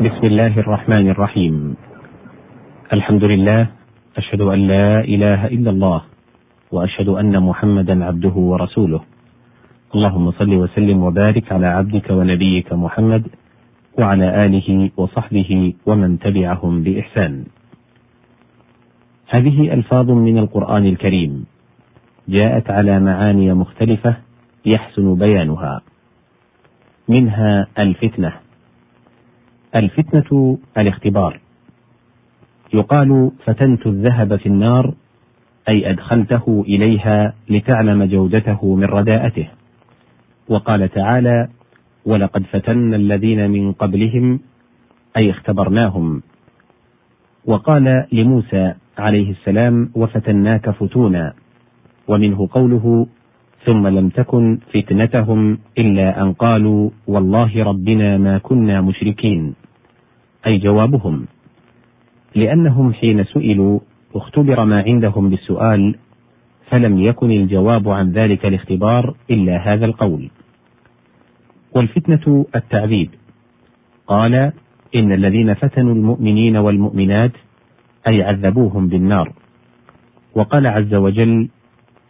بسم الله الرحمن الرحيم. الحمد لله أشهد أن لا إله إلا الله وأشهد أن محمدا عبده ورسوله. اللهم صل وسلم وبارك على عبدك ونبيك محمد وعلى آله وصحبه ومن تبعهم بإحسان. هذه ألفاظ من القرآن الكريم جاءت على معاني مختلفة يحسن بيانها. منها الفتنة. الفتنة الاختبار. يقال فتنت الذهب في النار أي أدخلته إليها لتعلم جودته من رداءته وقال تعالى ولقد فتنا الذين من قبلهم أي اختبرناهم وقال لموسى عليه السلام وفتناك فتونا ومنه قوله ثم لم تكن فتنتهم إلا أن قالوا والله ربنا ما كنا مشركين أي جوابهم. لأنهم حين سئلوا اختبر ما عندهم بالسؤال فلم يكن الجواب عن ذلك الاختبار إلا هذا القول. والفتنة التعذيب. قال إن الذين فتنوا المؤمنين والمؤمنات أي عذبوهم بالنار. وقال عز وجل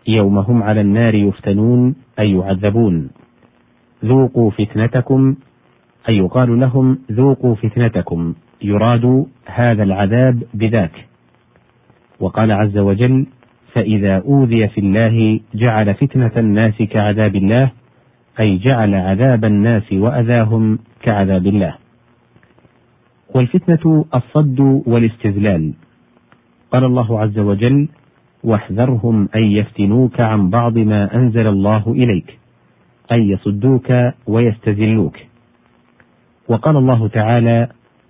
يوم هم على النار يفتنون أي يعذبون. ذوقوا فتنتكم أي يقال لهم ذوقوا فتنتكم يراد هذا العذاب بذاك. وقال عز وجل فإذا أوذي في الله جعل فتنة الناس كعذاب الله أي جعل عذاب الناس وأذاهم كعذاب الله. والفتنة الصد والاستذلال. قال الله عز وجل واحذرهم أن يفتنوك عن بعض ما أنزل الله إليك أن يصدوك ويستذلوك. وقال الله تعالى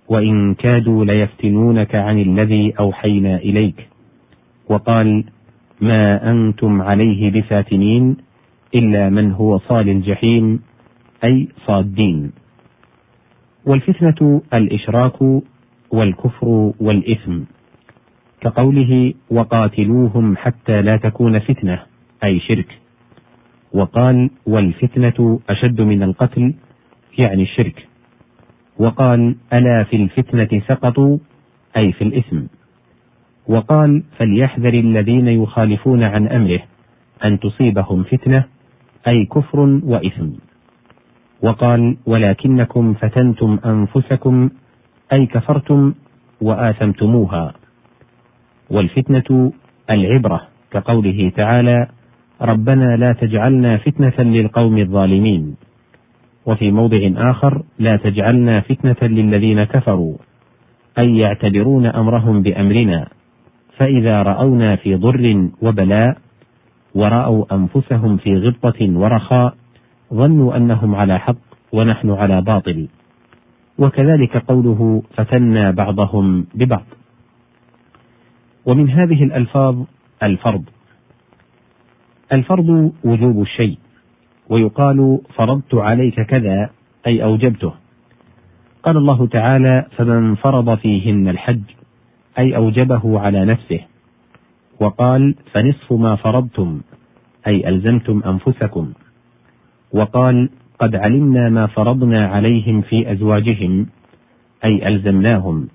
وإن كادوا ليفتنونك عن الذي أوحينا إليك. وقال ما أنتم عليه بفاتنين إلا من هو صال الجحيم أي صادين. والفتنة الإشراك والكفر والإثم كقوله وقاتلوهم حتى لا تكون فتنة أي شرك. وقال والفتنة أشد من القتل يعني الشرك. وقال ألا في الفتنة سقطوا أي في الإثم. وقال فليحذر الذين يخالفون عن أمره أن تصيبهم فتنة أي كفر وإثم. وقال ولكنكم فتنتم أنفسكم أي كفرتم وآثمتموها. والفتنة العبرة كقوله تعالى ربنا لا تجعلنا فتنة للقوم الظالمين. وفي موضع آخر لا تجعلنا فتنة للذين كفروا أي يعتبرون أمرهم بأمرنا فإذا رأونا في ضر وبلاء ورأوا أنفسهم في غبطة ورخاء ظنوا أنهم على حق ونحن على باطل. وكذلك قوله فتنا بعضهم ببعض ومن هذه الألفاظ الفرض. الفرض وجوب الشيء. ويقال فرضت عليك كذا أي أوجبته. قال الله تعالى فمن فرض فيهن الحج أي أوجبه على نفسه. وقال فنصف ما فرضتم أي ألزمتم أنفسكم. وقال قد علمنا ما فرضنا عليهم في أزواجهم أي ألزمناهم.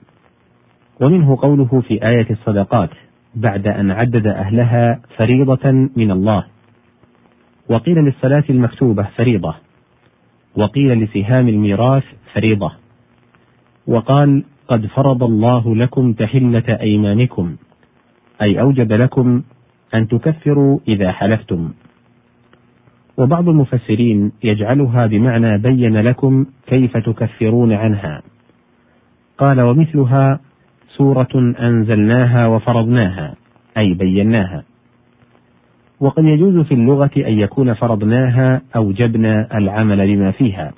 ومنه قوله في آية الصدقات بعد أن عدد أهلها فريضة من الله. وقيل للصلاة المكتوبة فريضة وقيل لسهام الميراث فريضة وقال قد فرض الله لكم تحلة أيمانكم أي أوجب لكم أن تكفروا إذا حلفتم. وبعض المفسرين يجعلها بمعنى بين لكم كيف تكفرون عنها. قال ومثلها سورة أنزلناها وفرضناها أي بيناها. وقد يجوز في اللغة أن يكون فرضناها أوجبنا العمل بما فيها.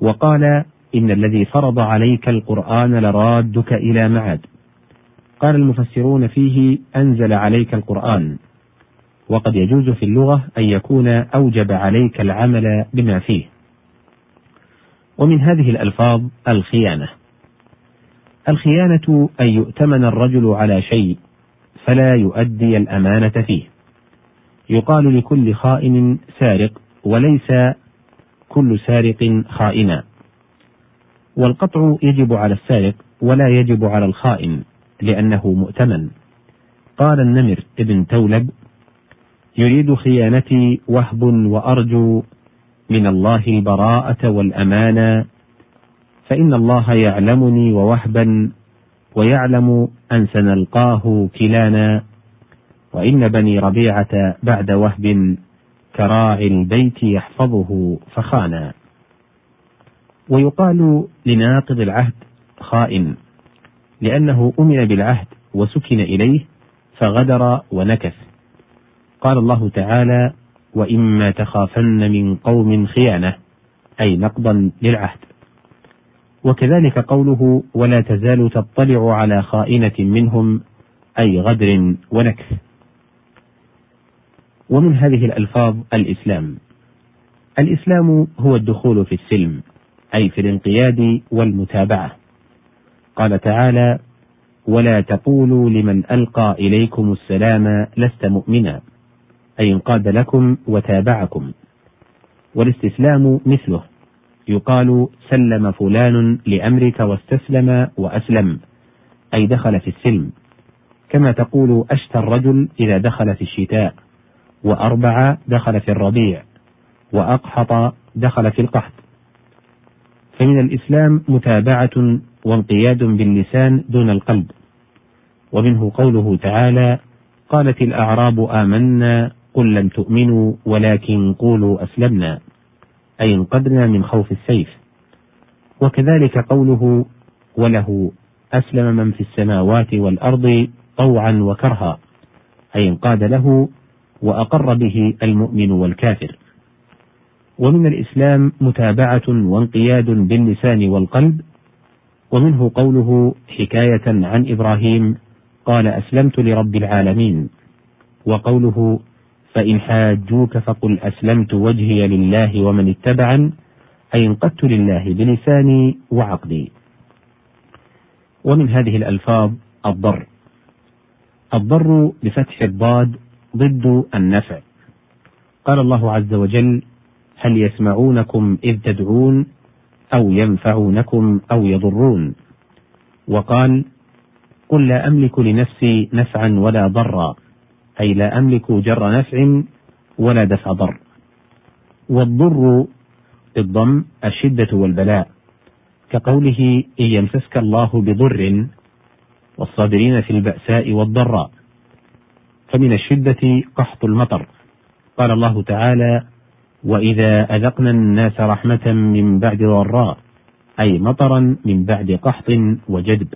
وقال إن الذي فرض عليك القرآن لرادك إلى معاد قال المفسرون فيه أنزل عليك القرآن. وقد يجوز في اللغة أن يكون أوجب عليك العمل بما فيه. ومن هذه الألفاظ الخيانة. الخيانة أن يؤتمن الرجل على شيء فلا يؤدي الأمانة فيه. يقال لكل خائن سارق وليس كل سارق خائنا. والقطع يجب على السارق ولا يجب على الخائن لأنه مؤتمن قال النمر ابن تولب يريد خيانتي وهب وأرجو من الله البراءة والأمانة فإن الله يعلمني ووهبا ويعلم أن سنلقاه كلانا وإن بني ربيعة بعد وهب كراعي البيت يحفظه فخانا. ويقال لناقض العهد خائن لأنه أمن بالعهد وسكن إليه فغدر ونكث. قال الله تعالى وإما تخافن من قوم خيانة أي نقضا للعهد. وكذلك قوله ولا تزال تطلع على خائنة منهم أي غدر ونكث. ومن هذه الألفاظ الإسلام. الإسلام هو الدخول في السلم أي في الانقياد والمتابعة. قال تعالى ولا تقولوا لمن ألقى إليكم السلام لست مؤمنا أي انقاد لكم وتابعكم. والاستسلام مثله. يقال سلم فلان لأمرك واستسلم وأسلم أي دخل في السلم. كما تقول أشتى الرجل إذا دخل في الشتاء وأربع دخل في الربيع وأقحط دخل في القحط. فمن الإسلام متابعة وانقياد باللسان دون القلب. ومنه قوله تعالى قالت الأعراب آمنا قل لم تؤمنوا ولكن قولوا أسلمنا. أي انقذنا من خوف السيف. وكذلك قوله وله أسلم من في السماوات والأرض طوعا وكرها أي انقاد له وأقر به المؤمن والكافر. ومن الإسلام متابعة وانقياد باللسان والقلب ومنه قوله حكاية عن إبراهيم قال أسلمت لرب العالمين وقوله فإن حاجوك فقل أسلمت وجهي لله ومن اتبعن أي انقدت لله بلساني وعقدي ومن هذه الألفاظ الضر. الضر بفتح الضاد ضد النفع. قال الله عز وجل هل يسمعونكم إذ تدعون أو ينفعونكم أو يضرون؟ وقال قل لا أملك لنفسي نفعا ولا ضرا. أي لا أملك جر نفع ولا دفع ضر. والضر بالضم الشدة والبلاء كقوله إن يمسسك الله بضر والصابرين في البأساء والضراء فمن الشدة قحط المطر. قال الله تعالى وإذا أذقنا الناس رحمة من بعد ضراء أي مطرا من بعد قحط وجدب.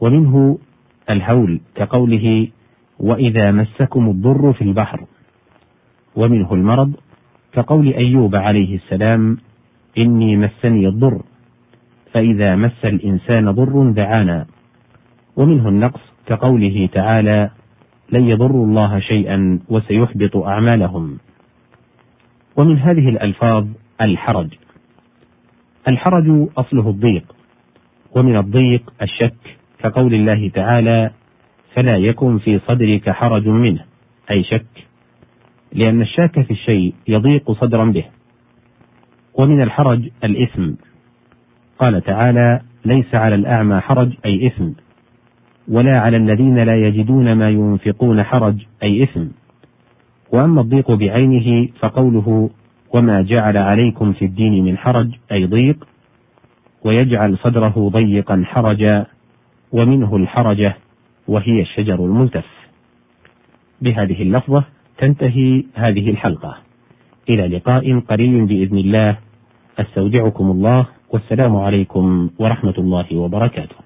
ومنه الهول كقوله وإذا مسكم الضر في البحر. ومنه المرض كقول أيوب عليه السلام إني مسني الضر فإذا مس الإنسان ضر دعانا. ومنه النقص كقوله تعالى لن يضروا الله شيئا وسيحبط أعمالهم. ومن هذه الألفاظ الحرج. الحرج أصله الضيق ومن الضيق الشك كقول الله تعالى فلا يكن في صدرك حرج منه أي شك لأن الشاك في الشيء يضيق صدرا به. ومن الحرج الإثم. قال تعالى ليس على الأعمى حرج أي إثم. ولا على الذين لا يجدون ما ينفقون حرج أي إثم. وأما الضيق بعينه فقوله وما جعل عليكم في الدين من حرج أي ضيق. ويجعل صدره ضيقا حرجا ومنه الحرجة وهي الشجر الملتف بهذه اللفظة تنتهي هذه الحلقة. إلى لقاء قريب بإذن الله. أستودعكم الله. والسلام عليكم ورحمة الله وبركاته.